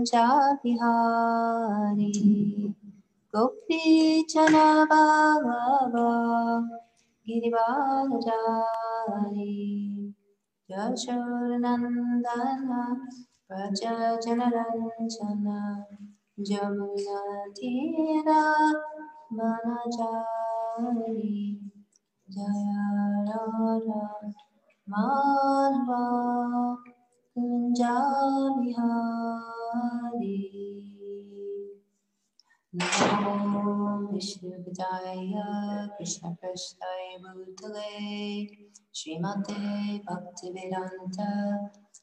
कुञ्जा विहारे गोपी चना बाबा गिरिवाजारे यशोर्नन्दन व्रज जनरञ्जन मन मनजारी। जया मानवा कुञ्जाबिहारी नमो विष्णुपदाय कृष्णप्रस्थाय भूतले श्रीमते भक्तिवेदान्त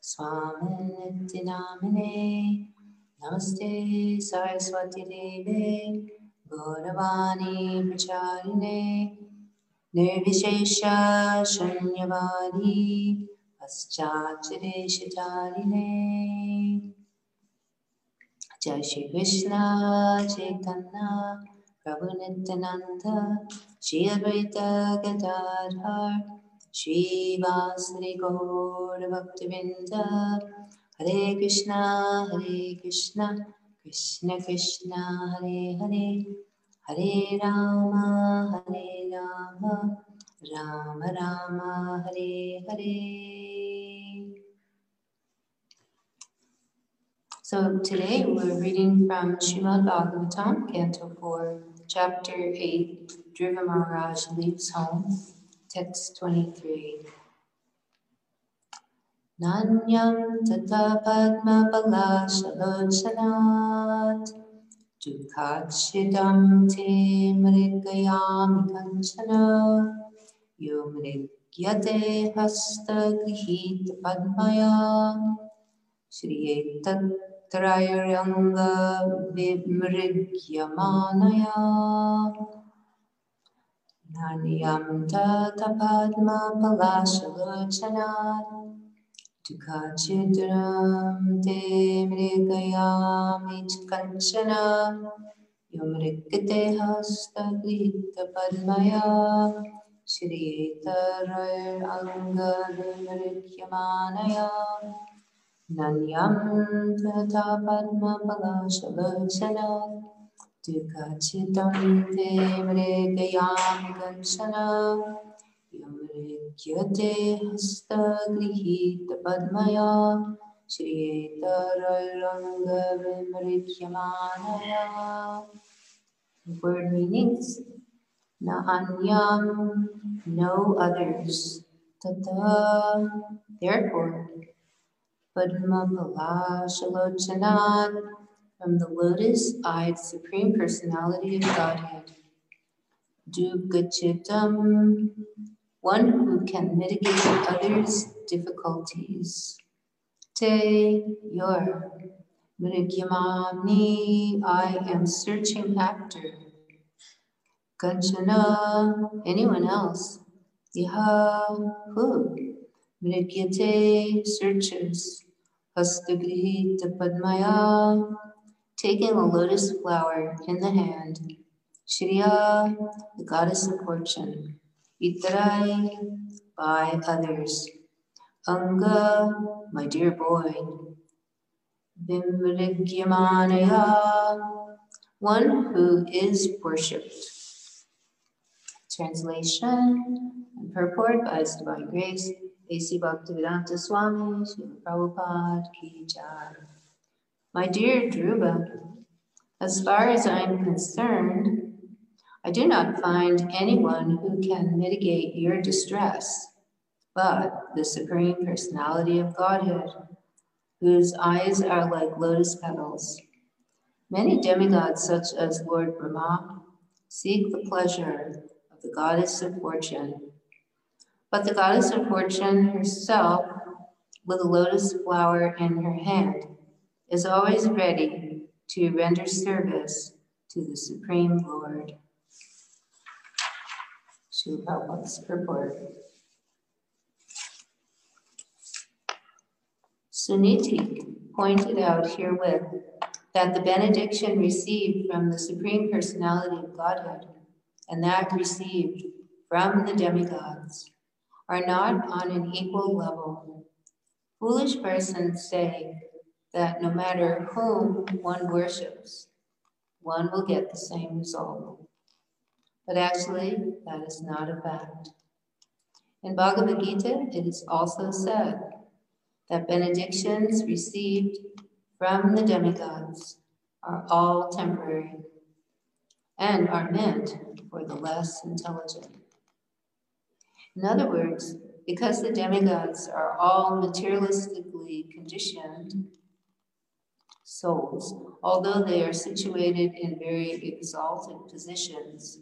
स्वामिनित्यनामिने नमस्ते सरस्वतीदेवे गौरवाणी प्रचारिणे निर्विशेष शून्यवादी पश्चाच्चरेशचारिणे। जय श्री कृष्ण चैतन्य प्रभु नित्यानंद श्री अद्वैत गदाधर श्रीवासुदेव गौर भक्तवृंद हरे कृष्णा हरे कृष्णा, कृष्ण कृष्ण, हरे हरे। हरे राम हरे Ram. Ram Ram Hare Hare So today we're reading from Srimad Bhagavatam, Canto 4, Chapter 8, Dhruva Maharaj leaves home, text 23. Nanyam tata padma palashalochanat Dukachidam te mrigayami kanchana Yo mrigyate hasta grihita padmaya Shri Trayaranga Vimrigyamanaya Nanyam Tata Padma Palashalochanat Tukachidram Shri Tarayaranga Vimrigyamanaya Nanyam Tata Padma Palashalochanat Dukachitam Te Mrigayam Ganchana Yamrikyate Hasta Grihita Padmaya Shriyetararanga Vimrikyamanaya Word meanings Na anyam, no others. Tata, therefore. Padma Palashalochanat, from the lotus-eyed Supreme Personality of Godhead. Dugachitam, one who can mitigate others' difficulties. Te, your. Mrigyamani, I am searching after. Kanchana, anyone else. Iha, who? Mrigyate, searches. Hastagrihita Padmaya, taking a lotus flower in the hand. Shriya, the goddess of fortune. Itarai, by others. Anga, my dear boy. Vimrigyamanaya, one who is worshipped. Translation and purport by His Divine Grace, A.C. Bhaktivedanta Swami, Srila Prabhupada Ki Jai. My dear Dhruva, as far as I am concerned, I do not find anyone who can mitigate your distress but the Supreme Personality of Godhead, whose eyes are like lotus petals. Many demigods, such as Lord Brahma, seek the pleasure of the goddess of fortune, But the goddess of fortune herself, with a lotus flower in her hand, is always ready to render service to the Supreme Lord. Srila Prabhupada's purport. Suniti pointed out herewith that the benediction received from the Supreme Personality of Godhead and that received from the demigods are not on an equal level. Foolish persons say that no matter whom one worships, one will get the same result. But actually, that is not a fact. In Bhagavad Gita, it is also said that benedictions received from the demigods are all temporary and are meant for the less intelligent. In other words, because the demigods are all materialistically conditioned souls, although they are situated in very exalted positions,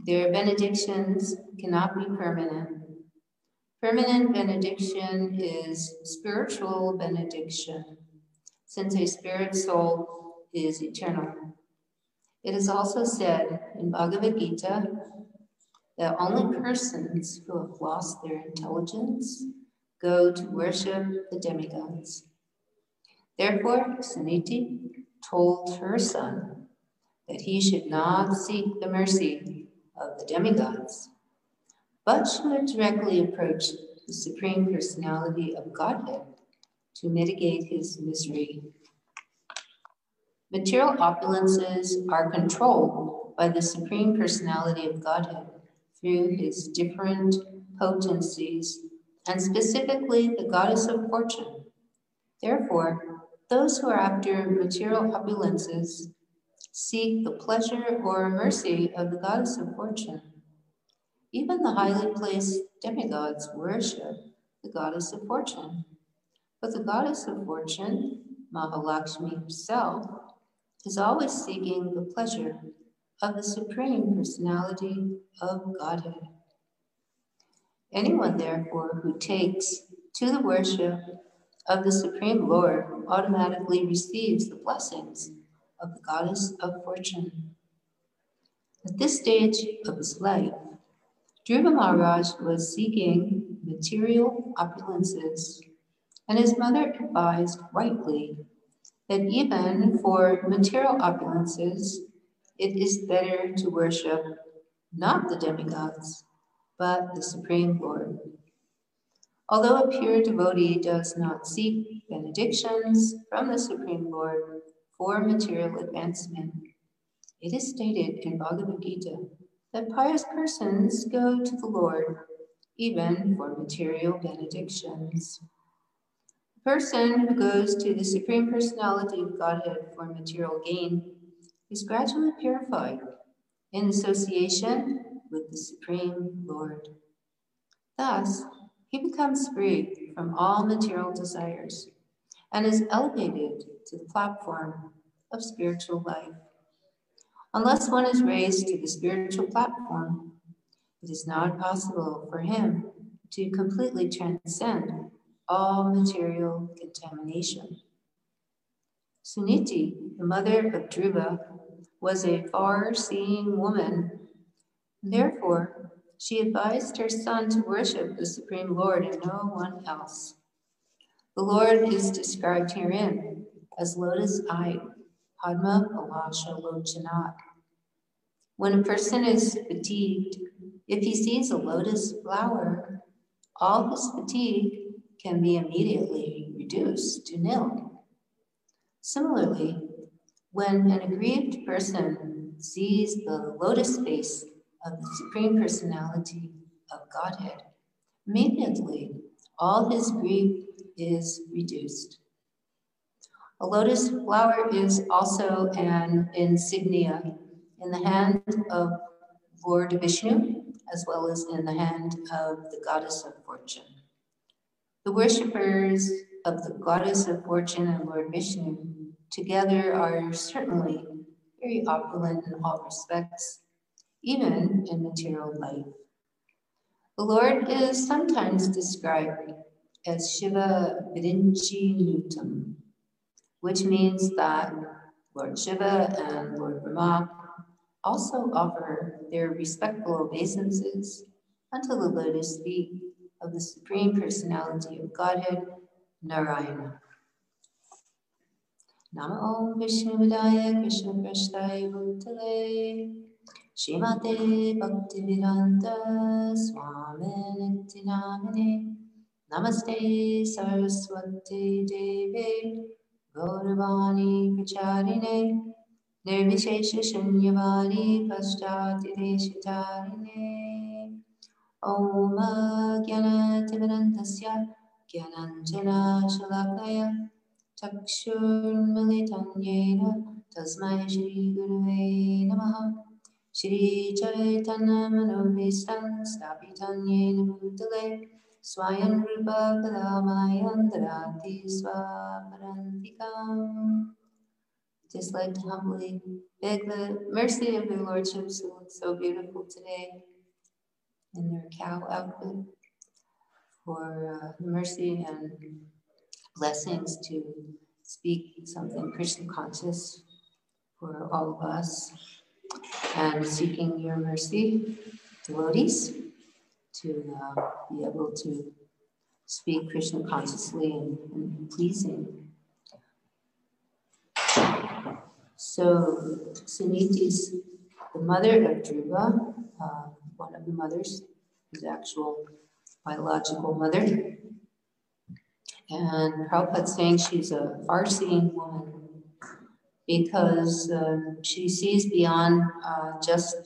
their benedictions cannot be permanent. Permanent benediction is spiritual benediction, since a spirit soul is eternal. It is also said in Bhagavad Gita that only persons who have lost their intelligence go to worship the demigods. Therefore, Suniti told her son that he should not seek the mercy of the demigods, but should directly approach the Supreme Personality of Godhead to mitigate his misery. Material opulences are controlled by the Supreme Personality of Godhead through his different potencies, and specifically the goddess of fortune. Therefore, those who are after material opulences seek the pleasure or mercy of the goddess of fortune. Even the highly placed demigods worship the goddess of fortune. But the goddess of fortune, Mahalakshmi herself, is always seeking the pleasure of the Supreme Personality of Godhead. Anyone, therefore, who takes to the worship of the Supreme Lord automatically receives the blessings of the Goddess of Fortune. At this stage of his life, Dhruva Maharaj was seeking material opulences, and his mother advised rightly that even for material opulences, it is better to worship not the demigods, but the Supreme Lord. Although a pure devotee does not seek benedictions from the Supreme Lord for material advancement, it is stated in Bhagavad Gita that pious persons go to the Lord even for material benedictions. Person who goes to the Supreme Personality of Godhead for material gain is gradually purified in association with the Supreme Lord. Thus, he becomes free from all material desires and is elevated to the platform of spiritual life. Unless one is raised to the spiritual platform, it is not possible for him to completely transcend all material contamination. Suniti, the mother of Dhruva, was a far seeing woman. Therefore, she advised her son to worship the Supreme Lord and no one else. The Lord is described herein as lotus eyed, Padma Palasha Lochanat. When a person is fatigued, if he sees a lotus flower, all his fatigue can be immediately reduced to nil. Similarly, when an aggrieved person sees the lotus face of the Supreme Personality of Godhead, immediately all his grief is reduced. A lotus flower is also an insignia in the hand of Lord Vishnu, as well as in the hand of the goddess of fortune. The worshippers of the goddess of fortune and Lord Vishnu together are certainly very opulent in all respects, even in material life. The Lord is sometimes described as Shiva Virinchi Nutam, which means that Lord Shiva and Lord Brahma also offer their respectful obeisances unto the lotus feet of the Supreme Personality of Godhead, Narayana. Nama Om Vishnu Vidaya Krishna Prashtaya Bhutale. Shrimate Bhaktivedanta Swami Nityanamine. Namaste Saraswati Devi Gauravani Pracharine. Nirvishesha Shunyavani Paschatideshitarine Yena Tasmai Shri Gurave Namaha Shri Chaitanya Manobhistan Stapitan Yena Bhutale Swayam Rupa Kadamayantarati Swaparantikam. Just like to humbly beg the mercy of their lordships who look so beautiful today in their cow outfit for uh, mercy and blessings to speak something Krishna conscious for all of us and seeking your mercy, devotees to uh, be able to speak Krishna consciously and, and pleasing. So Suniti is the mother of Dhruva, one of the mothers, his actual biological mother. And Prabhupada's saying she's a far-seeing woman because uh, she sees beyond uh, just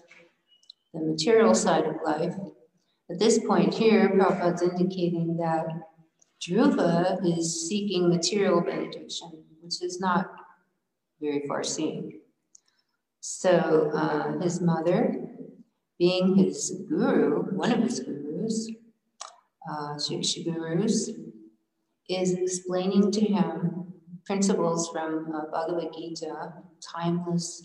the material side of life at this point here, Prabhupada's indicating that Dhruva is seeking material benediction, which is not very far seeing. So uh, his mother, being his guru, one of his gurus, uh, gurus, is explaining to him principles from uh, Bhagavad Gita, timeless,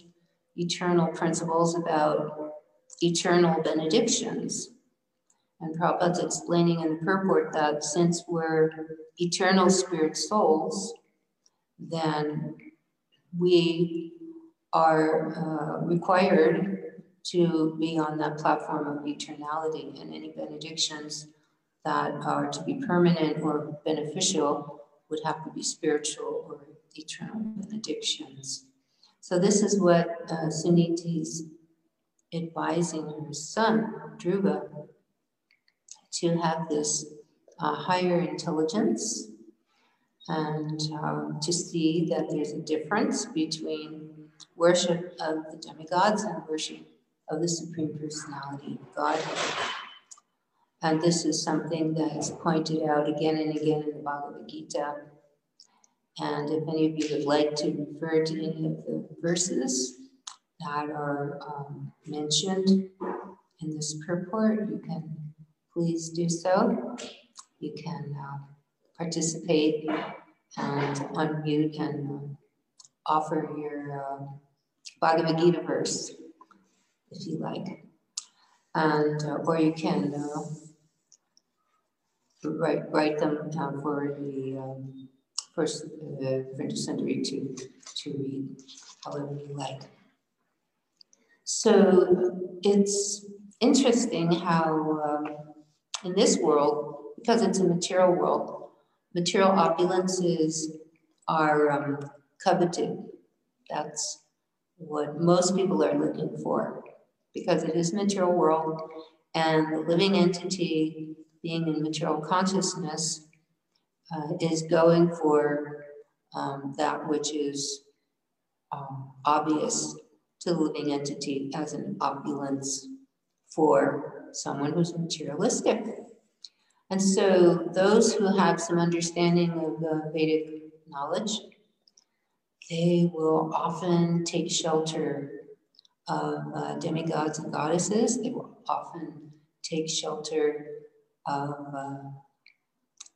eternal principles about eternal benedictions. And Prabhupada's explaining in the purport that since we're eternal spirit souls, then we are uh, required to be on that platform of eternality, and any benedictions that are to be permanent or beneficial would have to be spiritual or eternal benedictions. So, this is what uh, Suniti's advising her son, Dhruva, to have this uh, higher intelligence and um, to see that there's a difference between worship of the demigods and worship of the Supreme Personality Godhead. And this is something that is pointed out again and again in the Bhagavad Gita. And if any of you would like to refer to any of the verses that are um, mentioned in this purport, you can please do so. You can uh, participate and unmute and uh, offer your uh, Bhagavad Gita verse if you like. And, uh, or you can uh, write, write them down for the um, first uh, printer century to, to read however you like. So it's interesting how um, in this world, because it's a material world, material opulences are um, coveted. That's what most people are looking for because it is material world and the living entity being in material consciousness uh, is going for um, that which is um, obvious to the living entity as an opulence for someone who's materialistic. And so those who have some understanding of the Vedic knowledge, they will often take shelter of uh, demigods and goddesses. They will often take shelter of uh,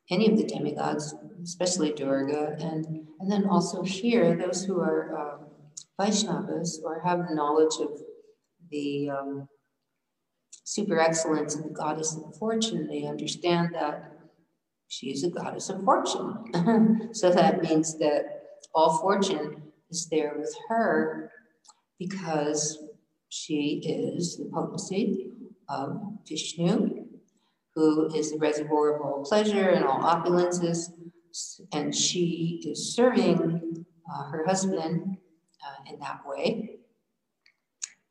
any of the demigods, especially Durga, and, and then also here, those who are um, Vaishnavas or have knowledge of the um, super excellence and the goddess of fortune, they understand that she is a goddess of fortune. so that means that all fortune is there with her because she is the potency of Vishnu, who is the reservoir of all pleasure and all opulences, and she is serving uh, her husband uh, in that way.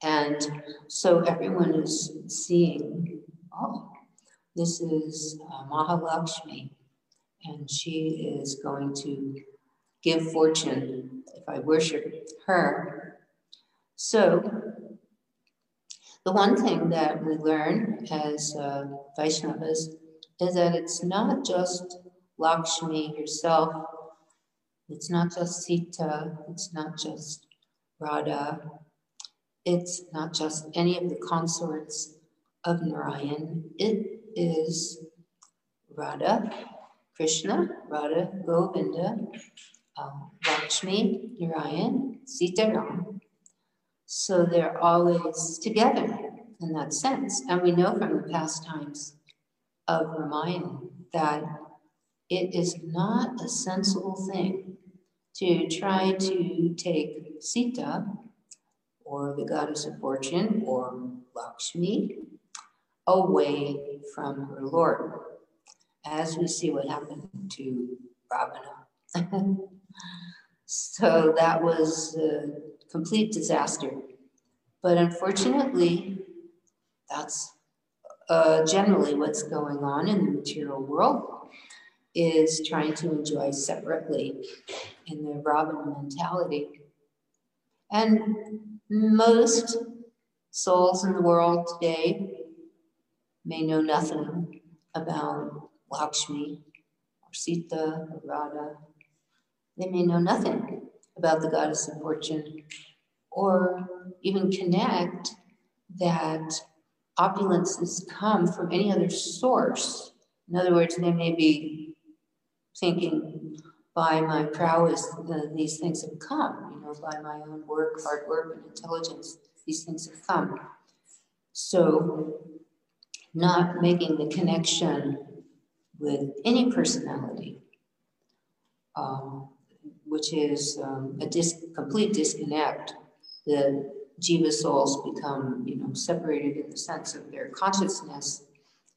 And so everyone is seeing, oh, this is uh, Mahalakshmi, and she is going to give fortune if I worship her. So, the one thing that we learn as uh, Vaishnavas is that it's not just Lakshmi herself, it's not just Sita, it's not just Radha, it's not just any of the consorts of Narayan, it is Radha, Krishna, Radha, Govinda, um, Lakshmi, Narayan, Sitaram. So they're always together in that sense. And we know from the past times of Ramayana that it is not a sensible thing to try to take Sita or the goddess of fortune or Lakshmi away from her Lord, as we see what happened to Ravana. so that was a complete disaster. But unfortunately, that's uh, generally what's going on in the material world is trying to enjoy separately in the Ravana mentality. And most souls in the world today may know nothing about Lakshmi or Sita or Radha. They may know nothing about the goddess of fortune or even connect that opulences come from any other source. In other words, they may be thinking, by my prowess, uh, these things have come you know, by my own work, hard work, and intelligence, these things have come. So, not making the connection with any personality, um, which is um, a dis- complete disconnect. The jiva souls become, you know, separated in the sense of their consciousness,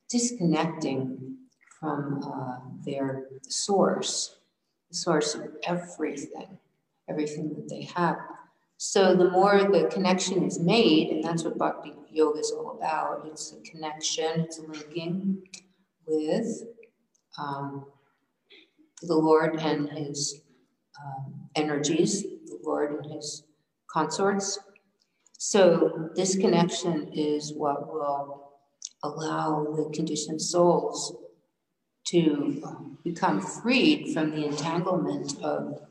disconnecting from uh, their source, the source of everything everything that they have. So the more the connection is made, and that's what Bhakti Yoga is all about, it's a connection, it's a linking with um, the Lord and his um, energies, the Lord and his consorts. So this connection is what will allow the conditioned souls to become freed from the entanglement of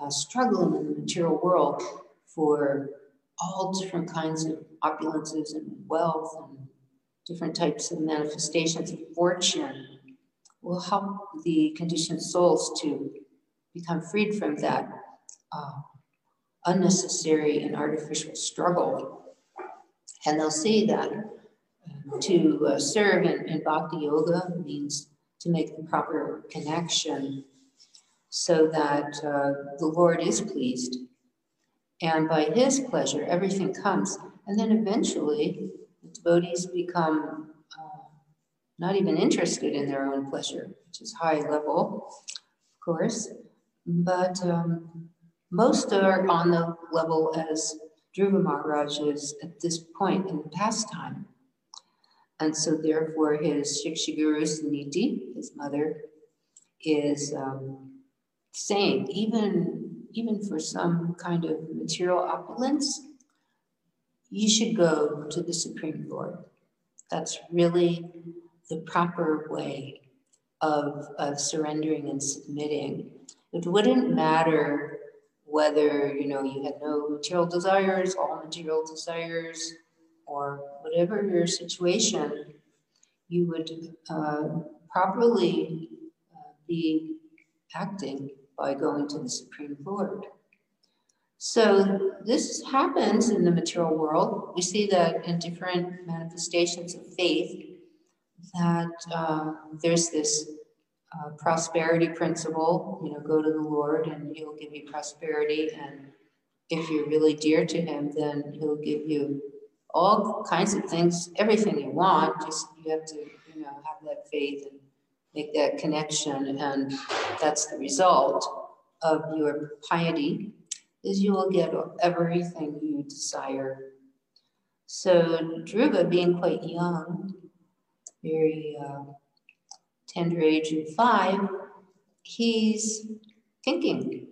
uh, struggling in the material world for all different kinds of opulences and wealth and different types of manifestations of fortune will help the conditioned souls to become freed from that uh, unnecessary and artificial struggle. And they'll say that uh, to uh, serve in, in bhakti yoga means to make the proper connection so that uh, the Lord is pleased. And by his pleasure, everything comes. And then eventually, the devotees become uh, not even interested in their own pleasure, which is high level, of course. But um, most are on the level as Dhruva Maharaj is at this point in the pastime. And so, therefore, his Shikshaguru Suniti, his mother, is um, saying, even, even for some kind of material opulence, you should go to the Supreme Lord. That's really the proper way of, of surrendering and submitting. It wouldn't matter whether you know you had no material desires, all material desires, or whatever your situation, you would uh, properly uh, be acting by going to the Supreme Lord. So this happens in the material world. We see that in different manifestations of faith that uh, there's this uh, prosperity principle. You know, go to the Lord and He'll give you prosperity, and if you're really dear to Him, then He'll give you all kinds of things, everything you want. Just you have to, you know, have that faith and make that connection, and that's the result of your piety is you will get everything you desire. So Dhruva, being quite young, very uh, tender age of five, he's thinking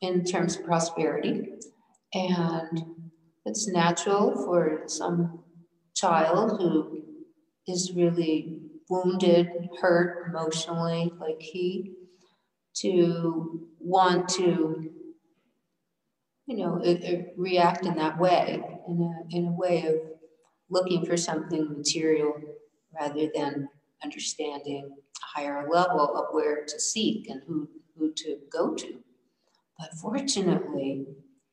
in terms of prosperity. And it's natural for some child who is really wounded, hurt emotionally, like he, to want to you know, it, it react in that way, in a, in a way of looking for something material rather than understanding a higher level of where to seek and who, who to go to. But fortunately,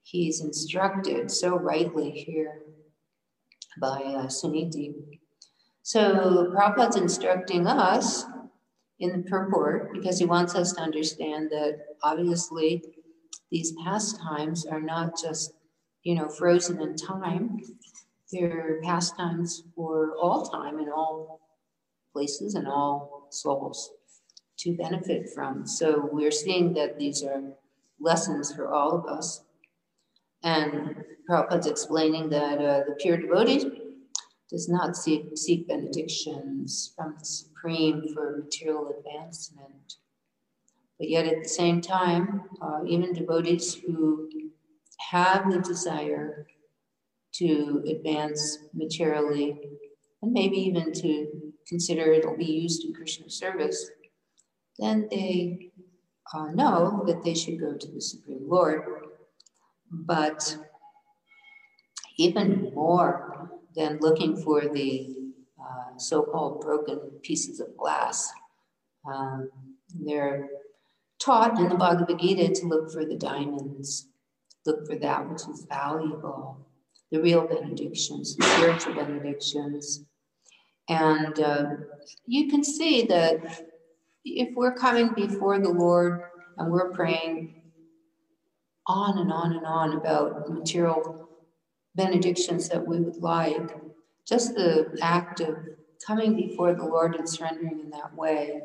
he's instructed so rightly here by uh, Suniti. So Prabhupada's instructing us in the purport because he wants us to understand that obviously these pastimes are not just, you know, frozen in time. They're pastimes for all time and all places and all souls to benefit from. So we're seeing that these are lessons for all of us. And Prabhupada's explaining that uh, the pure devotee does not seek, seek benedictions from the Supreme for material advancement. But yet at the same time, uh, even devotees who have the desire to advance materially and maybe even to consider it'll be used in Krishna service, then they uh, know that they should go to the Supreme Lord. But even more than looking for the uh, so called broken pieces of glass, um, there taught in the Bhagavad Gita to look for the diamonds, look for that which is valuable, the real benedictions, the spiritual benedictions. And uh, you can see that if we're coming before the Lord and we're praying on and on and on about material benedictions that we would like, just the act of coming before the Lord and surrendering in that way,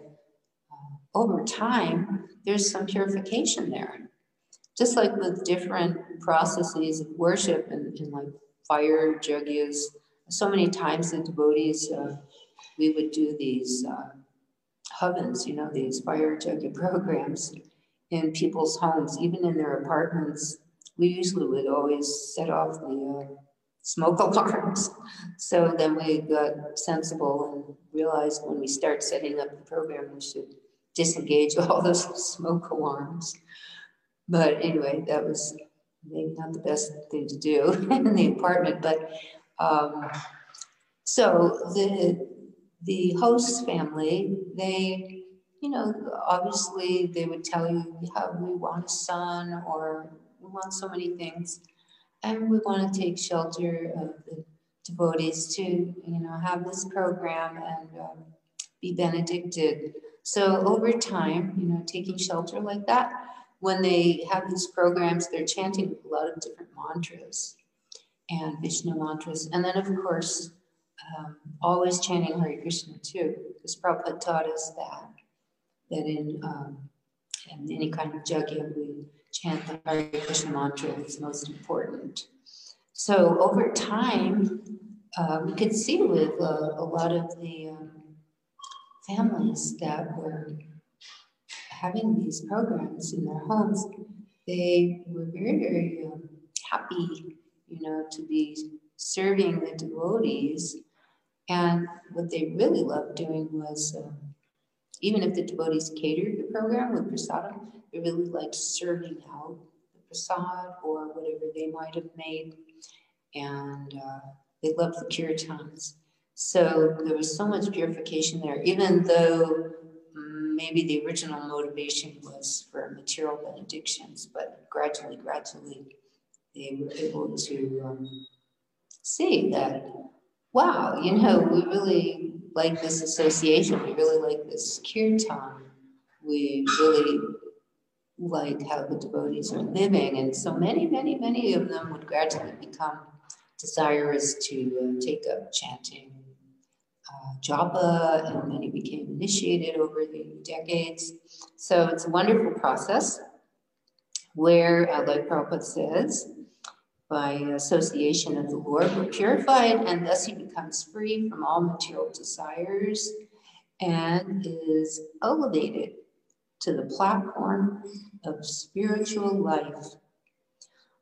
uh, over time, there's some purification there. Just like with different processes of worship and, and like fire yajnas, so many times the devotees, uh, we would do these uh, havans, you know, these fire yajna programs in people's homes, even in their apartments. We usually would always set off the uh, smoke alarms. So then we got sensible and realized when we start setting up the program, we should disengage all those smoke alarms. But anyway, that was maybe not the best thing to do in the apartment. But um, so the the host family, they, you know, obviously they would tell you, yeah, we want a son or we want so many things. And we want to take shelter of the devotees to, you know, have this program and um, be benedicted so over time, you know, taking shelter like that, when they have these programs, they're chanting a lot of different mantras and Vishnu mantras. And then, of course, um, always chanting Hare Krishna too, because Prabhupada taught us that, that in, um, in any kind of yajna, we chant the Hare Krishna mantra is most important. So over time, uh, we could see with uh, a lot of the um, families that were having these programs in their homes, they were very, very um, happy, you know, to be serving the devotees. And what they really loved doing was, um, even if the devotees catered the program with prasadam, they really liked serving out the prasad or whatever they might have made. And uh, they loved the kirtans. So there was so much purification there, even though maybe the original motivation was for material benedictions, but gradually, gradually, they were able to um, see that, wow, you know, we really like this association, we really like this kirtan, we really like how the devotees are living. And so many, many, many of them would gradually become desirous to uh, take up chanting uh, japa, and many became initiated over the decades. So it's a wonderful process where, uh, like Prabhupada says, by association of the Lord, we're purified, and thus he becomes free from all material desires and is elevated to the platform of spiritual life.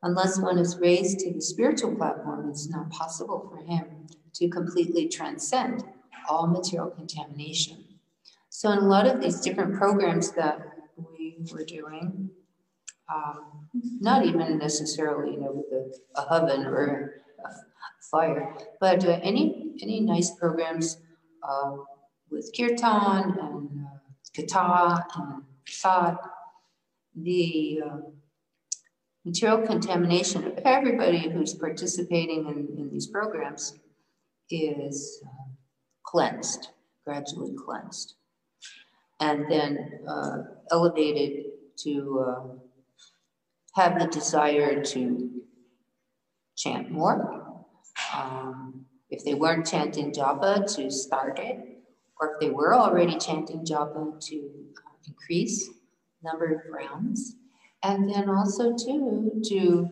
Unless one is raised to the spiritual platform, it's not possible for him to completely transcend all material contamination. So, in a lot of these different programs that we were doing, um, not even necessarily, you know, with a, a havan or a fire, but uh, any any nice programs uh, with kirtan and uh, katha and prasad, the uh, material contamination of everybody who's participating in, in these programs is uh, cleansed, gradually cleansed, and then uh, elevated to have the desire to chant more. Um, if they weren't chanting japa, to start it, or if they were already chanting japa, to increase number of rounds, and then also too to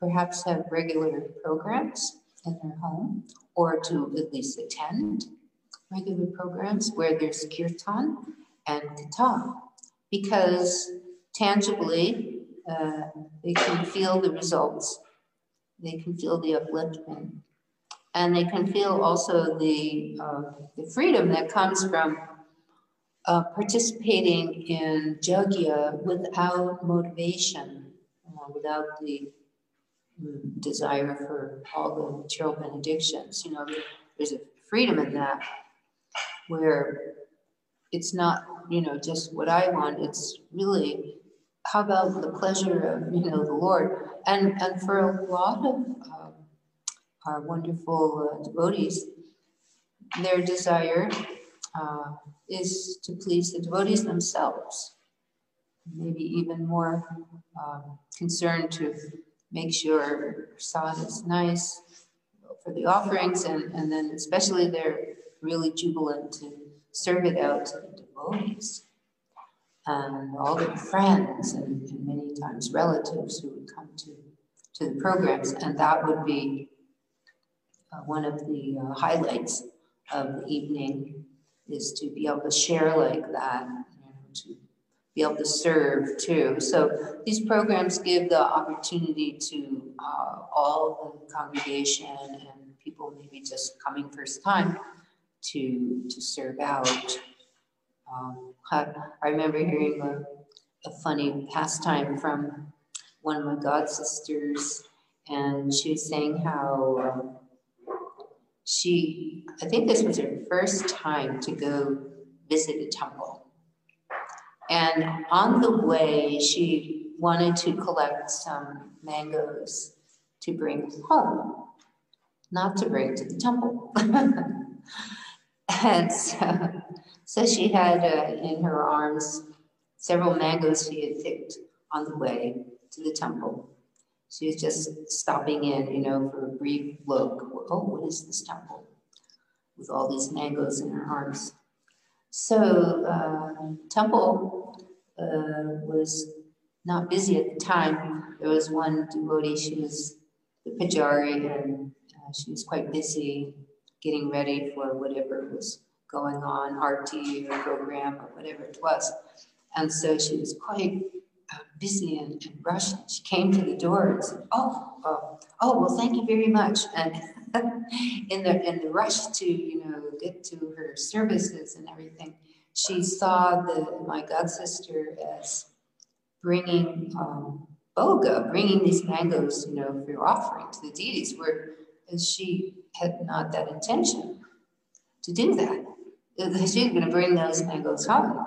perhaps have regular programs in their home, or to at least attend regular programs where there's kirtan and katha, because tangibly uh, they can feel the results, they can feel the upliftment, and they can feel also the, uh, the freedom that comes from uh, participating in yajna without motivation, uh, without the mm, desire for all the material benedictions. You know, there's a freedom in that where it's not, you know, just what I want. It's really how about the pleasure of, you know, the Lord? And and for a lot of um, our wonderful uh, devotees, their desire uh, is to please the devotees themselves. Maybe even more um, concerned to make sure sod is nice for the offerings, and, and then especially they're really jubilant to serve it out to the devotees and all the friends and, and many times relatives who would come to, to the programs. And that would be uh, one of the uh, highlights of the evening is to be able to share like that, you know, to be able to serve too. So these programs give the opportunity to uh, all the congregation and people maybe just coming first time to to serve out. Um, I, remember hearing a, a funny pastime from one of my god sisters, and she was saying how. Um, she, I think this was her first time to go visit a temple. And on the way, she wanted to collect some mangoes to bring home, not to bring to the temple. and so, so she had uh, in her arms several mangoes she had picked on the way to the temple. She was just stopping in, you know, for a brief look. Oh, what is this temple? With all these mangoes in her arms. So uh, temple uh, was not busy at the time. There was one devotee, she was the pujari, and uh, she was quite busy getting ready for whatever was going on, arati or program or whatever it was. And so she was quite uh, busy and, and. She came to the door and said, "Oh, oh, oh well, thank you very much." And in the in the rush to you know get to her services and everything, she saw the my god sister as bringing um, bhoga, bringing these mangoes, you know, for your offering to the deities, where she had not that intention to do that. She was going to bring those mangoes home,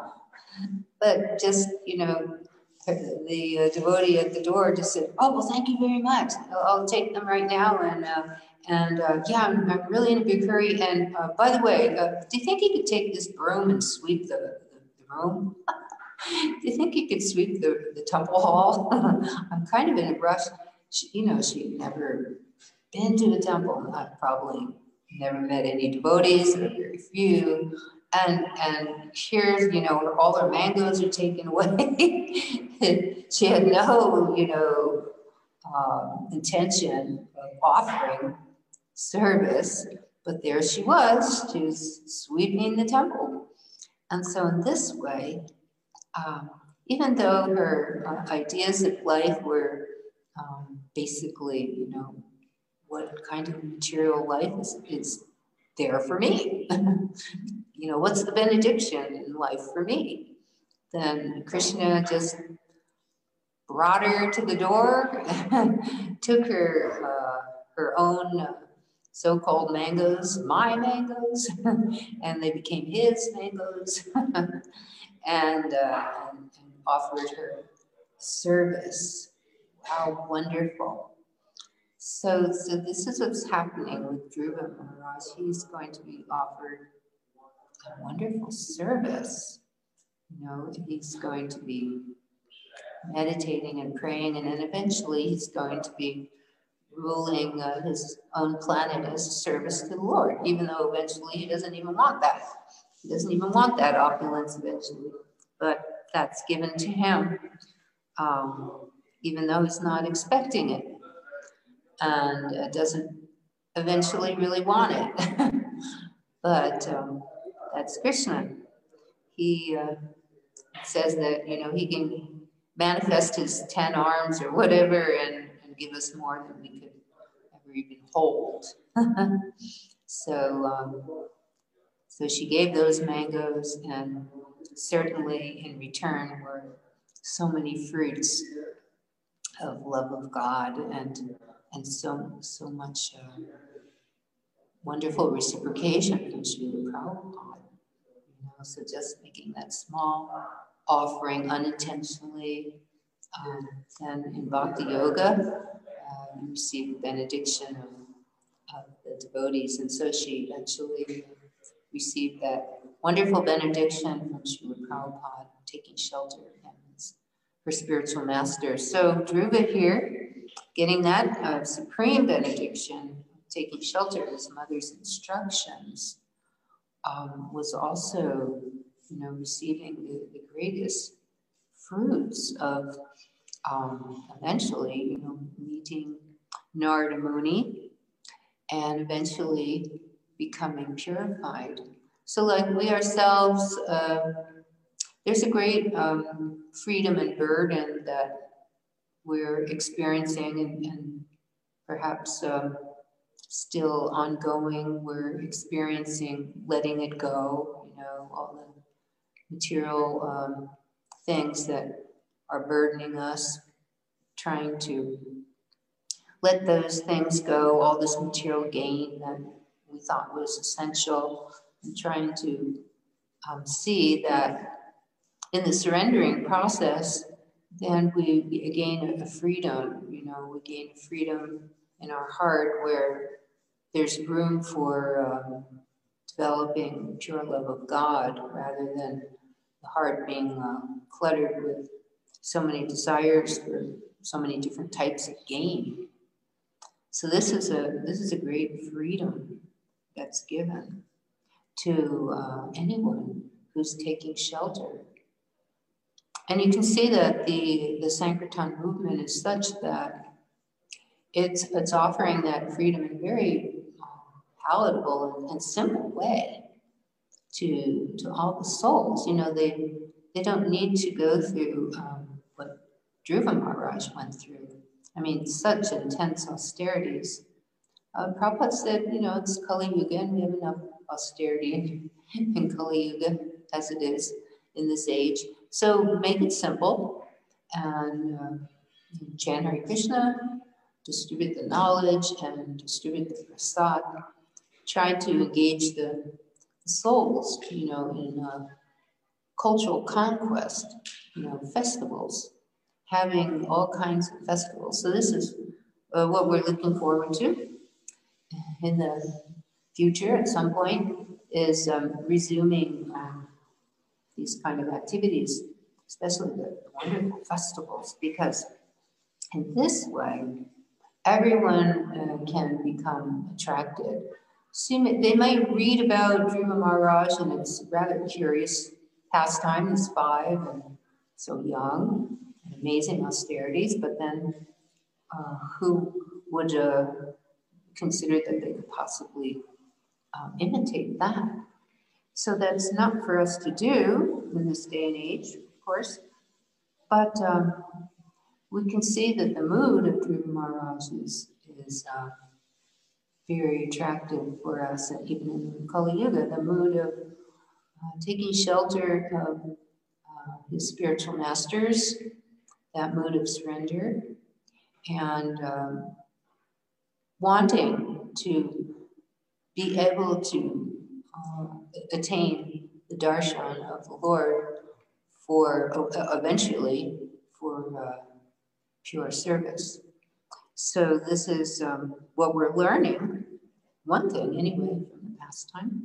but just you know the uh, devotee at the door just said, "Oh well, thank you very much. I'll, I'll take them right now." And uh, and uh, yeah, I'm, I'm, really in a big hurry. And uh, by the way, uh, do you think you could take this broom and sweep the, the, the room? do you think you could sweep the, the temple hall? I'm kind of in a rush. She, you know, she'd never been to the temple. Probably never met any devotees, or very few and and here, you know, all her mangoes are taken away. she had no, you know, um, intention of offering service, but there she was. She sweeping the temple, and so in this way, um, even though her uh, ideas of life were um, basically, you know, what kind of material life is, is there for me. you know, what's the benediction in life for me? Then Krishna just brought her to the door, took her uh, her own uh, so-called mangoes, my mangoes, and they became his mangoes, and, uh, and, and offered her service. How wonderful! So, so this is what's happening with Dhruva Maharaj. He's going to be offered a wonderful service. You know, he's going to be meditating and praying, and then eventually he's going to be ruling uh, his own planet as a service to the Lord, even though eventually he doesn't even want that. He doesn't even want that opulence eventually, but that's given to him, um, even though he's not expecting it and uh, doesn't eventually really want it. but um, that's Krishna. He uh, says that, you know, he can manifest his 10 arms or whatever and, and give us more than we could ever even hold. so, um, so she gave those mangoes, and certainly in return were so many fruits of love of God and and so so much uh, wonderful reciprocation from Srila Prabhupada. You know, so just making that small offering unintentionally. Um, then in Bhakti Yoga, uh, you receive the benediction of, of the devotees. And so she eventually received that wonderful benediction from Srila Prabhupada, taking shelter of him as her spiritual master. So Dhruva here, getting that uh, supreme benediction taking shelter of his mother's instructions, um, was also, you know, receiving the, the greatest fruits of um, eventually, you know, meeting Narada Muni and eventually becoming purified. So, like we ourselves, uh, there's a great um, freedom and burden that we're experiencing and, and perhaps um, still ongoing. We're experiencing letting it go, you know, all the material um, things that are burdening us, trying to let those things go, all this material gain that we thought was essential, and trying to um, see that in the surrendering process, then we gain a freedom, you know, we gain freedom in our heart where there's room for um, developing pure love of God rather than the heart being uh, cluttered with so many desires for so many different types of gain. So this is a this is a great freedom that's given to uh, anyone who's taking shelter. And you can see that the, the Sankirtan movement is such that it's, it's offering that freedom in a very palatable and, simple way to, to all the souls. You know, they, they don't need to go through um, what Dhruva Maharaj went through. I mean, such intense austerities. Uh, Prabhupada said, you know, it's Kali Yuga and we have enough austerity in Kali Yuga as it is in this age. So make it simple and uh, chant Hare Krishna, distribute the knowledge and distribute the prasad. Try to engage the souls, you know, in uh, cultural conquest, you know, festivals, having all kinds of festivals. So this is uh, what we're looking forward to in the future at some point is um, resuming um, these kind of activities, especially the wonderful festivals, because in this way, everyone uh, can become attracted. They might read about Dhruva Maharaj, and it's rather curious pastime. He's five and so young, amazing austerities, but then uh, who would uh, consider that they could possibly um, imitate that? So that's not for us to do in this day and age, of course, but um, we can see that the mood of Dhruva Maharaj is, is uh, very attractive for us, and even in Kali Yuga, the mood of uh, taking shelter of uh, his spiritual masters, that mood of surrender, and um, wanting to be able to uh, attain the darshan of the Lord for uh, eventually for uh, pure service. So this is um, what we're learning. One thing, anyway, from the past time.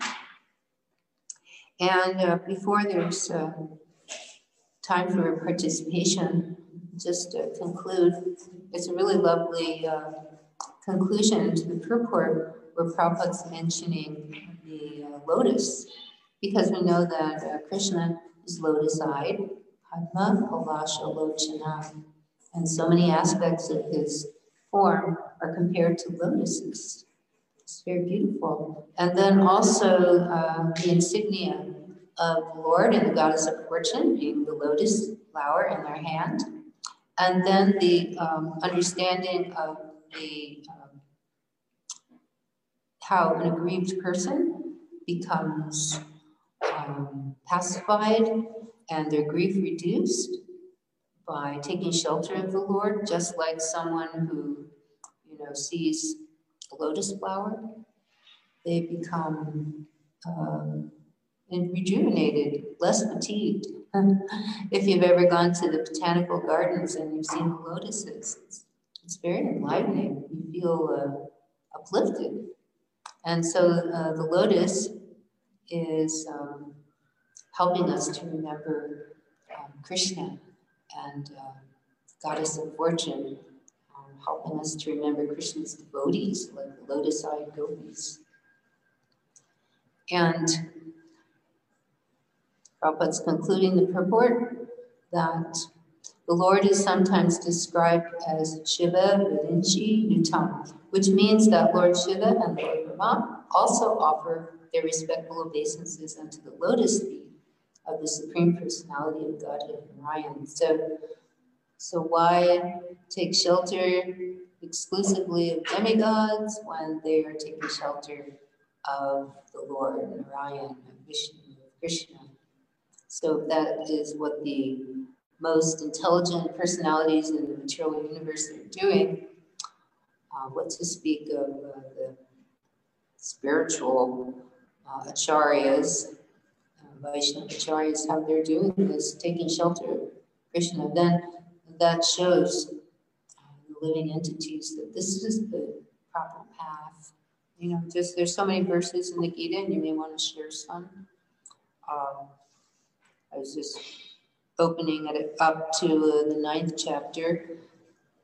And uh, before there's uh, time for participation, just to conclude, it's a really lovely uh, conclusion to the purport where Prabhupada's mentioning the lotus, because we know that uh, Krishna is lotus-eyed, Padma Palasha Lochana, and so many aspects of his form are compared to lotuses. It's very beautiful. And then also uh, the insignia of the Lord and the goddess of fortune, being the lotus flower in their hand. And then the um, understanding of the um, how an aggrieved person becomes um, pacified and their grief reduced by taking shelter of the Lord, just like someone who, you know, sees a lotus flower. They become um, rejuvenated, less fatigued. if you've ever gone to the botanical gardens and you've seen the lotuses, it's, it's very enlightening. You feel uh, uplifted. And so uh, the lotus is um, helping us to remember um, Krishna and uh, goddess of fortune, um, helping us to remember Krishna's devotees, like the lotus-eyed gopis. And Prabhupada's concluding the purport that the Lord is sometimes described as Shiva Virinchi Nutam, which means that Lord Shiva and Lord Brahma also offer their respectful obeisances unto the lotus feet of the Supreme Personality of Godhead Narayan. So, so why take shelter exclusively of demigods when they are taking shelter of the Lord Narayan, of Vishnu, of Krishna? So that is what the most intelligent personalities in the material universe are doing. Uh, what to speak of uh, the spiritual uh, acharyas Vaishnava acharyas, how they're doing this, taking shelter of Krishna, then that shows uh, the living entities that this is the proper path. You know, just there's so many verses in the Gita, and you may want to share some. Um, I was just opening it up to the ninth chapter,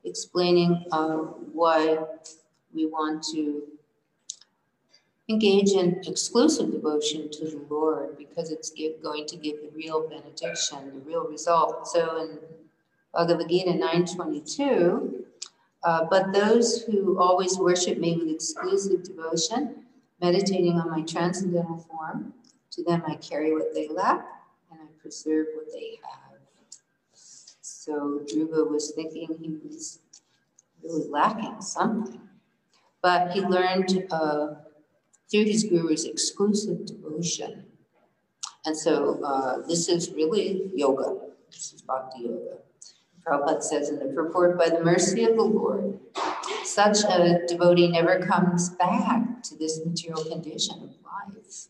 explaining uh, why we want to engage in exclusive devotion to the Lord because it's give, going to give the real benediction, the real result. So in Bhagavad Gita 922, uh, but those who always worship me with exclusive devotion, meditating on my transcendental form, to them I carry what they lack and I preserve what they have. So Dhruva was thinking he was really lacking something, but he learned. Uh, through his guru's exclusive devotion. And so uh, this is really yoga. This is bhakti yoga. Prabhupada says in the purport, by the mercy of the Lord, such a devotee never comes back to this material condition of life.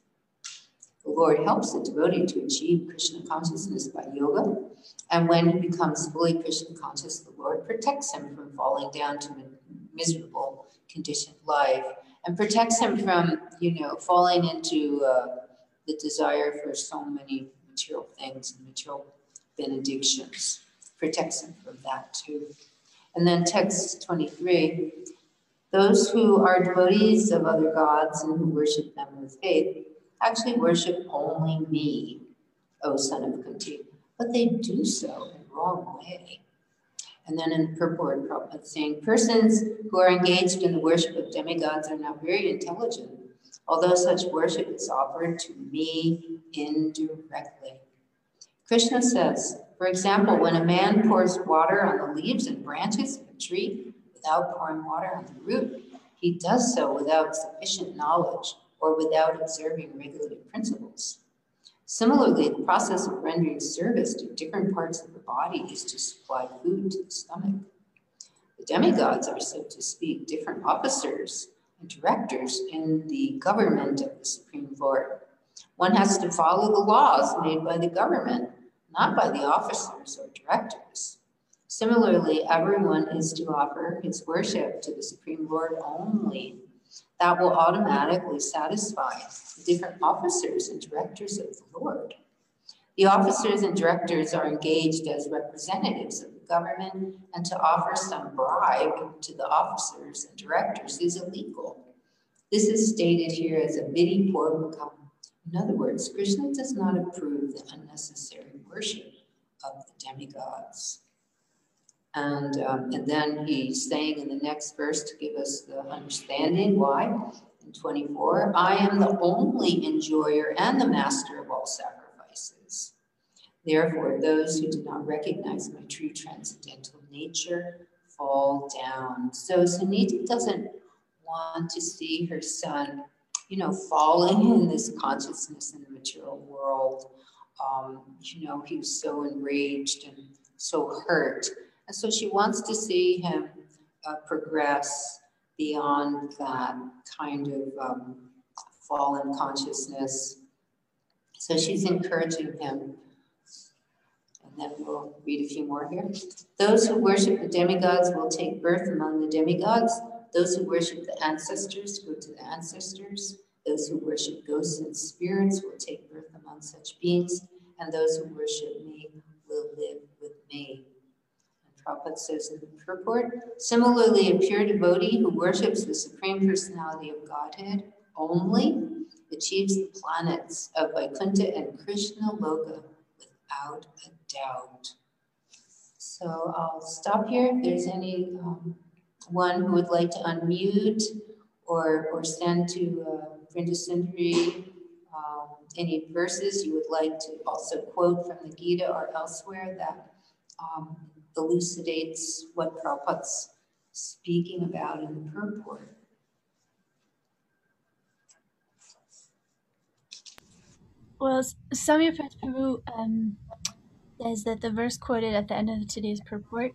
The Lord helps the devotee to achieve Krishna consciousness by yoga, and when he becomes fully Krishna conscious, the Lord protects him from falling down to a miserable conditioned life and protects him from, you know, falling into uh, the desire for so many material things and material benedictions. Protects him from that too. And then text 23 those who are devotees of other gods and who worship them with faith actually worship only me, O son of Kunti, but they do so in the wrong way. And then in purport, Prabhupada saying, persons who are engaged in the worship of demigods are not very intelligent, although such worship is offered to me indirectly. Krishna says, for example, when a man pours water on the leaves and branches of a tree without pouring water on the root, he does so without sufficient knowledge or without observing regulative principles. Similarly, the process of rendering service to different parts of the body is to supply food to the stomach. The demigods are, so to speak, different officers and directors in the government of the Supreme Lord. One has to follow the laws made by the government, not by the officers or directors. Similarly, everyone is to offer his worship to the Supreme Lord only that will automatically satisfy the different officers and directors of the Lord. The officers and directors are engaged as representatives of the government, and to offer some bribe to the officers and directors is illegal. This is stated here as a vidhi purvakam. In other words, Krishna does not approve the unnecessary worship of the demigods. And, um, and then he's saying in the next verse to give us the understanding why. In 24, I am the only enjoyer and the master of all sacrifices. Therefore, those who do not recognize my true transcendental nature fall down. So Suniti doesn't want to see her son, you know, falling in this consciousness in the material world. Um, you know, he was so enraged and so hurt and so she wants to see him uh, progress beyond that kind of um, fallen consciousness. So she's encouraging him. And then we'll read a few more here. Those who worship the demigods will take birth among the demigods. Those who worship the ancestors go to the ancestors. Those who worship ghosts and spirits will take birth among such beings. And those who worship me will live with me. Prabhupada says in the purport. Similarly, a pure devotee who worships the Supreme Personality of Godhead only achieves the planets of Vaikuntha and Krishna Loka without a doubt. So I'll stop here. If there's any um, one who would like to unmute or, or send to uh, Sundari um, any verses you would like to also quote from the Gita or elsewhere that um, elucidates what Prabhupada's speaking about in the purport. Well, Samya Prabhu um, says that the verse quoted at the end of today's purport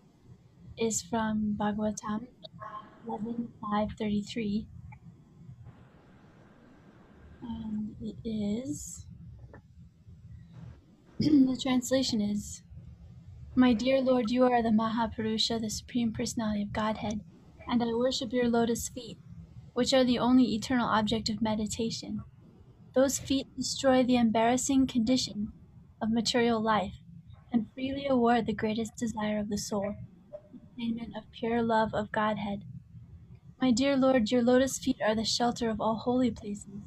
is from Bhagavatam 11.5.33. And it is, the translation is, my dear Lord, you are the Mahapurusha, the Supreme Personality of Godhead, and I worship your lotus feet, which are the only eternal object of meditation. Those feet destroy the embarrassing condition of material life and freely award the greatest desire of the soul, the attainment of pure love of Godhead. My dear Lord, your lotus feet are the shelter of all holy places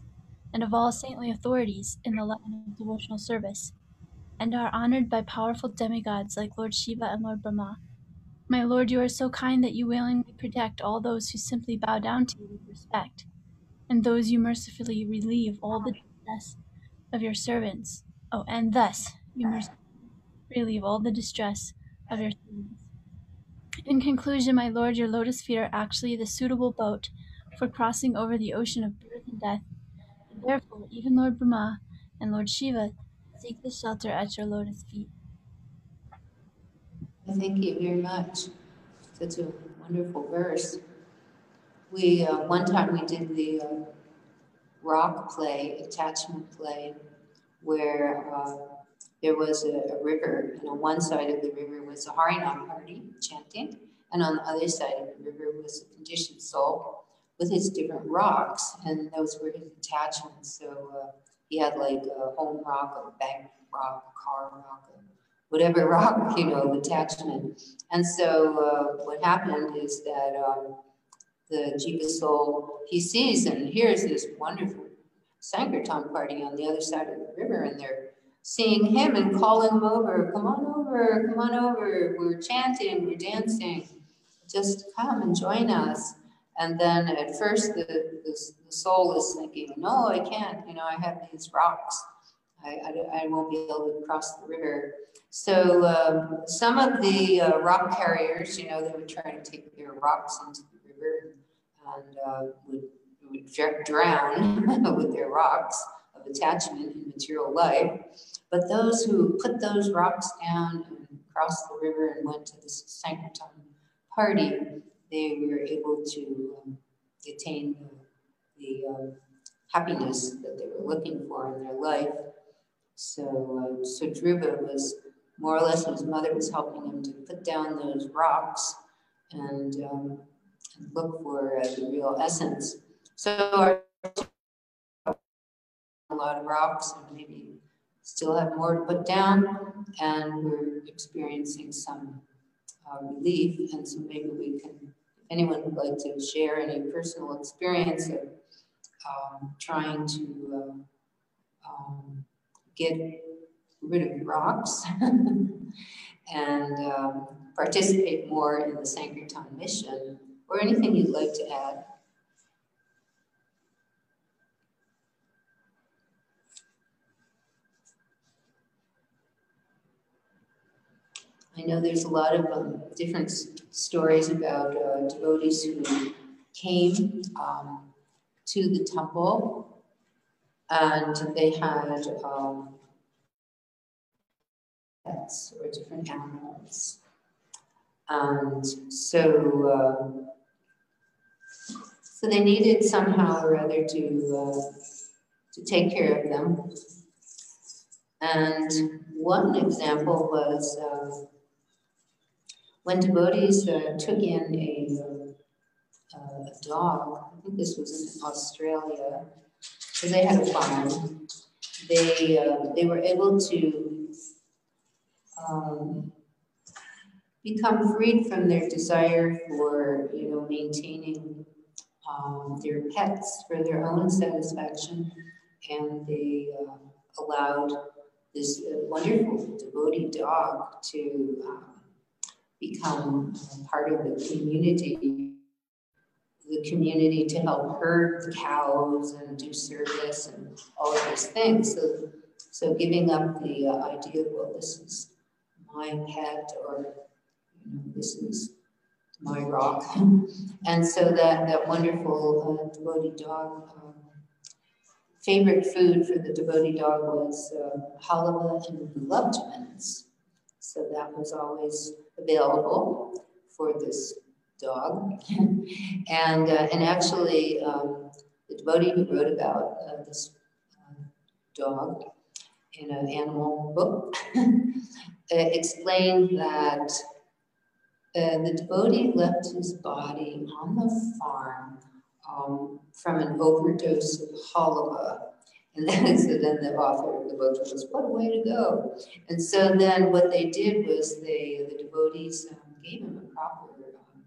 and of all saintly authorities in the line of devotional service and are honored by powerful demigods like Lord Shiva and Lord Brahma. My Lord, you are so kind that you willingly protect all those who simply bow down to you with respect, and those you mercifully relieve all the distress of your servants. Oh, and thus you mercifully relieve all the distress of your servants. In conclusion, my Lord, your lotus feet are actually the suitable boat for crossing over the ocean of birth and death. And therefore, even Lord Brahma and Lord Shiva Seek the shelter at your lotus feet. Thank you very much. Such a wonderful verse. We uh, one time we did the uh, rock play, attachment play, where uh, there was a, a, river, and on one side of the river was a Harinam party chanting, and on the other side of the river was a conditioned soul with his different rocks, and those were his attachments. So uh, he had like a home rock, a bank rock, a car rock, whatever rock, you know, attachment. And so uh, what happened is that um, the Jiva soul, he sees and hears this wonderful Sankirtan party on the other side of the river, and they're seeing him and calling him over, come on over, come on over, we're chanting, we're dancing, just come and join us. And then at first the, the, the soul is thinking, no, I can't, you know, I have these rocks. I, I, I won't be able to cross the river. So um, some of the uh, rock carriers, you know, they would try to take their rocks into the river and uh, would, would drown with their rocks of attachment in material life. But those who put those rocks down and crossed the river and went to the Sankirtan party, they were able to um, attain the, the uh, happiness that they were looking for in their life. So, uh, so Dhruva was more or less his mother was helping him to put down those rocks and, um, look for uh, the real essence. So a lot of rocks and maybe still have more to put down and we're experiencing some uh, relief and so maybe we can, anyone would like to share any personal experience of um, trying to uh, um, get rid of rocks and um, participate more in the Sankirtan mission, or anything you'd like to add. I know there's a lot of um, different stories about uh, devotees who came um, to the temple and they had um, pets or different animals. And so, uh, so they needed somehow or other to, uh, to take care of them. And one example was when devotees uh, took in a, uh, a, dog, I think this was in Australia, because they had a farm, they, uh, they were able to um, become freed from their desire for, you know, maintaining um, their pets for their own satisfaction. And they uh, allowed this uh, wonderful devotee dog to um, become part of the community, the community to help herd the cows and do service and all of these things. So, so giving up the uh, idea, well, this is my pet or you know, this is my rock. and so that, that wonderful uh, devotee dog, um, favorite food for the devotee dog was uh, halava and gulab So that was always available for this dog. and, uh, and actually, um, the devotee who wrote about uh, this uh, dog in an animal book uh, explained that uh, the devotee left his body on the farm um, from an overdose of halava. And then, so then the author of the book was, what a way to go. And so then what they did was they, the devotees um, gave him a proper um,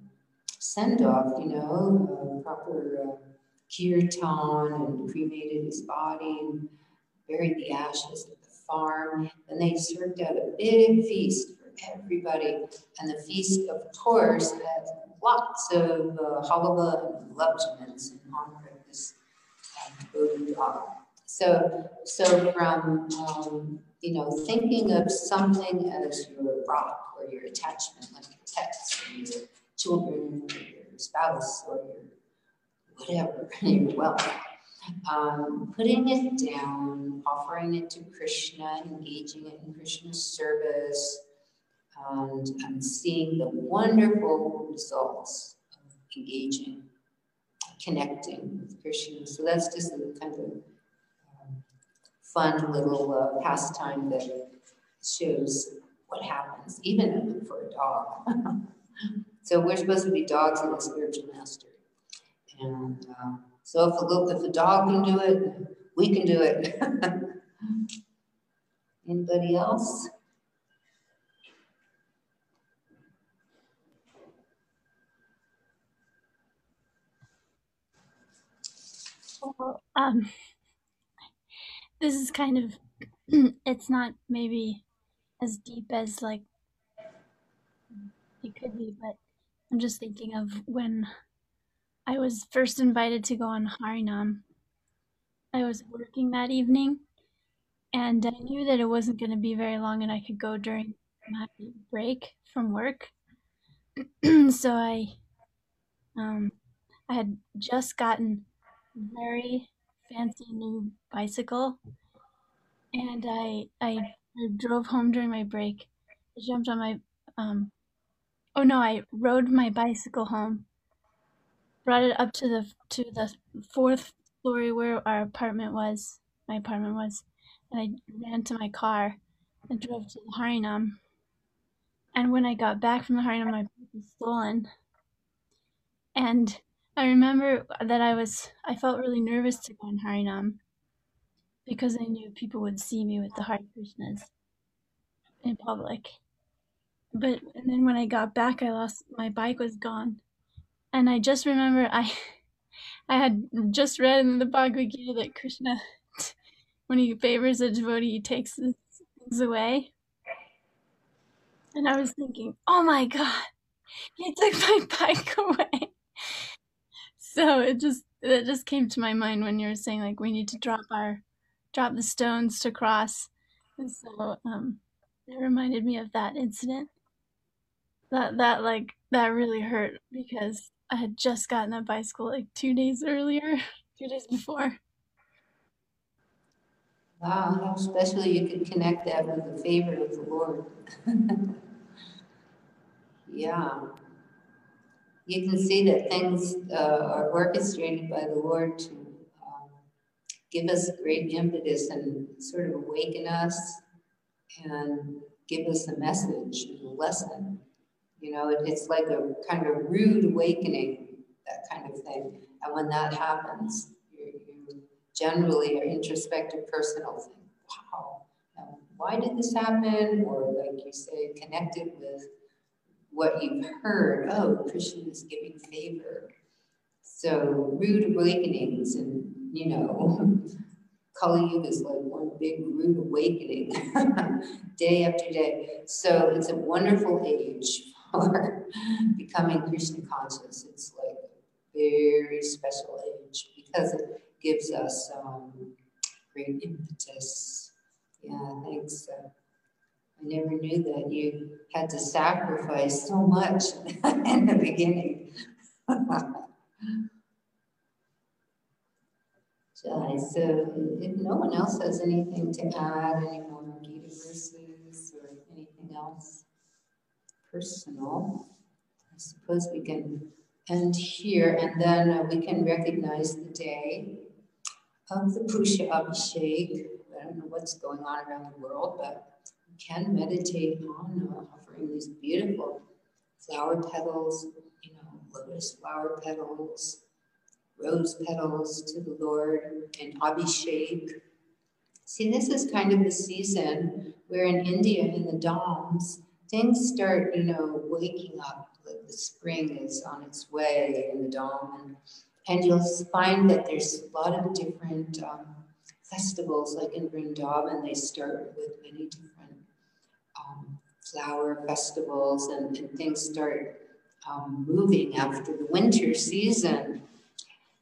send off, you know, proper uh, kirtan and cremated his body and buried the ashes at the farm, and they served out a big feast for everybody. And the feast, of course, had lots of uh, and lubchments in honor of this um, dog. So, so from um, you know thinking of something as your rock or your attachment, like your pets or your children or your spouse or your whatever, your wealth um, putting it down, offering it to Krishna, engaging it in Krishna's service, and, and seeing the wonderful results of engaging, connecting with Krishna. So that's just a kind of um, fun little uh, pastime that shows what happens, even for a dog. so we're supposed to be dogs in the spiritual master. And uh, so if a, if a dog can do it, we can do it. Anybody else? Um, this is kind of, it's not maybe as deep as like it could be, but I'm just thinking of when I was first invited to go on Harinam. I was working that evening and I knew that it wasn't going to be very long and I could go during my break from work. so I um I had just gotten very fancy new bicycle and I I, drove home during my break. I jumped on my um oh no, I rode my bicycle home. Brought it up to the to the fourth story where our apartment was. My apartment was, and I ran to my car and drove to the Harinam. And when I got back from the Harinam, my bike was stolen. And I remember that I was I felt really nervous to go in Harinam because I knew people would see me with the Hare Krishnas in public. But and then when I got back, I lost my bike was gone, and I just remember I I had just read in the Bhagavad Gita that Krishna, when he favors a devotee, he takes things away. And I was thinking, oh my God, he took my bike away. So it just it just came to my mind when you were saying like we need to drop our drop the stones to cross, and so um, it reminded me of that incident. That that like that really hurt because I had just gotten a bicycle like two days earlier, two days before. Wow, how special you could connect that with the favor of the Lord. yeah. You can see that things uh, are orchestrated by the Lord to um, give us great impetus and sort of awaken us and give us a message, and a lesson. You know, it, it's like a kind of rude awakening, that kind of thing. And when that happens, you, you generally are introspective personal think, wow, why did this happen? Or like you say, connected with what you've heard. Oh, Krishna is giving favor. So rude awakenings and, you know, Kali Yuga is like one big rude awakening day after day. So it's a wonderful age for becoming Krishna conscious. It's like a very special age because it gives us um, great impetus. Yeah, thanks. Uh, I never knew that you had to sacrifice so much in the beginning. so if no one else has anything to add, any more Gita verses or anything else, personal. I suppose we can end here and then uh, we can recognize the day of the Pushpa Abhishek. I don't know what's going on around the world, but can meditate on uh, offering these beautiful flower petals, you know, lotus flower petals, rose petals to the Lord, and Abhishek. See, this is kind of the season where in India, in the Dhams, things start, you know, waking up. Like the spring is on its way in the Dham, and, and you'll find that there's a lot of different um, festivals, like in Vrindavan, they start with many different um, flower festivals, and, and, things start um, moving after the winter season.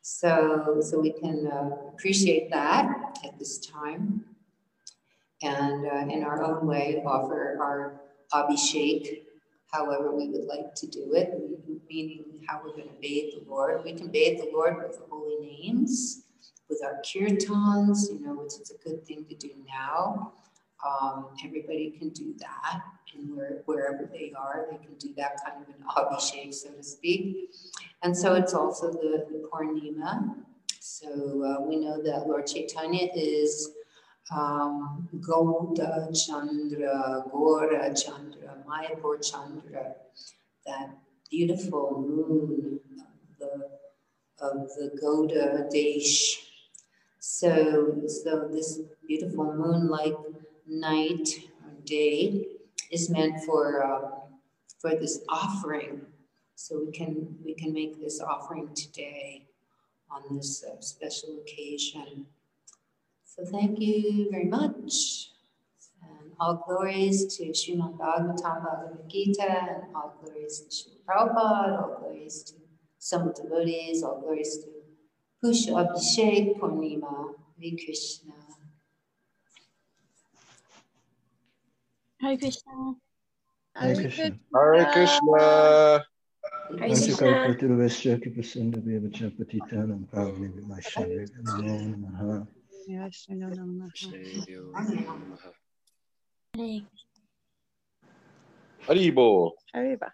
So, so we can uh, appreciate that at this time, and uh, in our own way offer our Abhishek, however we would like to do it, meaning how we're going to bathe the Lord. We can bathe the Lord with the holy names, with our kirtans, you know, which is a good thing to do now. Um, everybody can do that, and where, wherever they are, they can do that kind of an abhishek, so to speak. And so it's also the, the Purnima. So uh, we know that Lord Chaitanya is um, Gauda Chandra, Gora Chandra, Mayapur Chandra, that beautiful moon of the, of the Gauda Desh. So, so this beautiful moonlight night day is meant for uh, for this offering. So we can we can make this offering today on this uh, special occasion. So thank you very much. And all glories to Srimad Bhagavatam Bhagavad Gita, and all glories to Srila Prabhupada, all glories to some devotees, all glories to Pushpa Abhishek Purnima, Hare Krishna. Hare Krishna. Hare Krishna. Hare Krishna. Vanchakal Patiruvesya Kipasunda Vyavacha Patitanam Pavani Vimashari Namo Namaha. Hare Haribo. Arriba.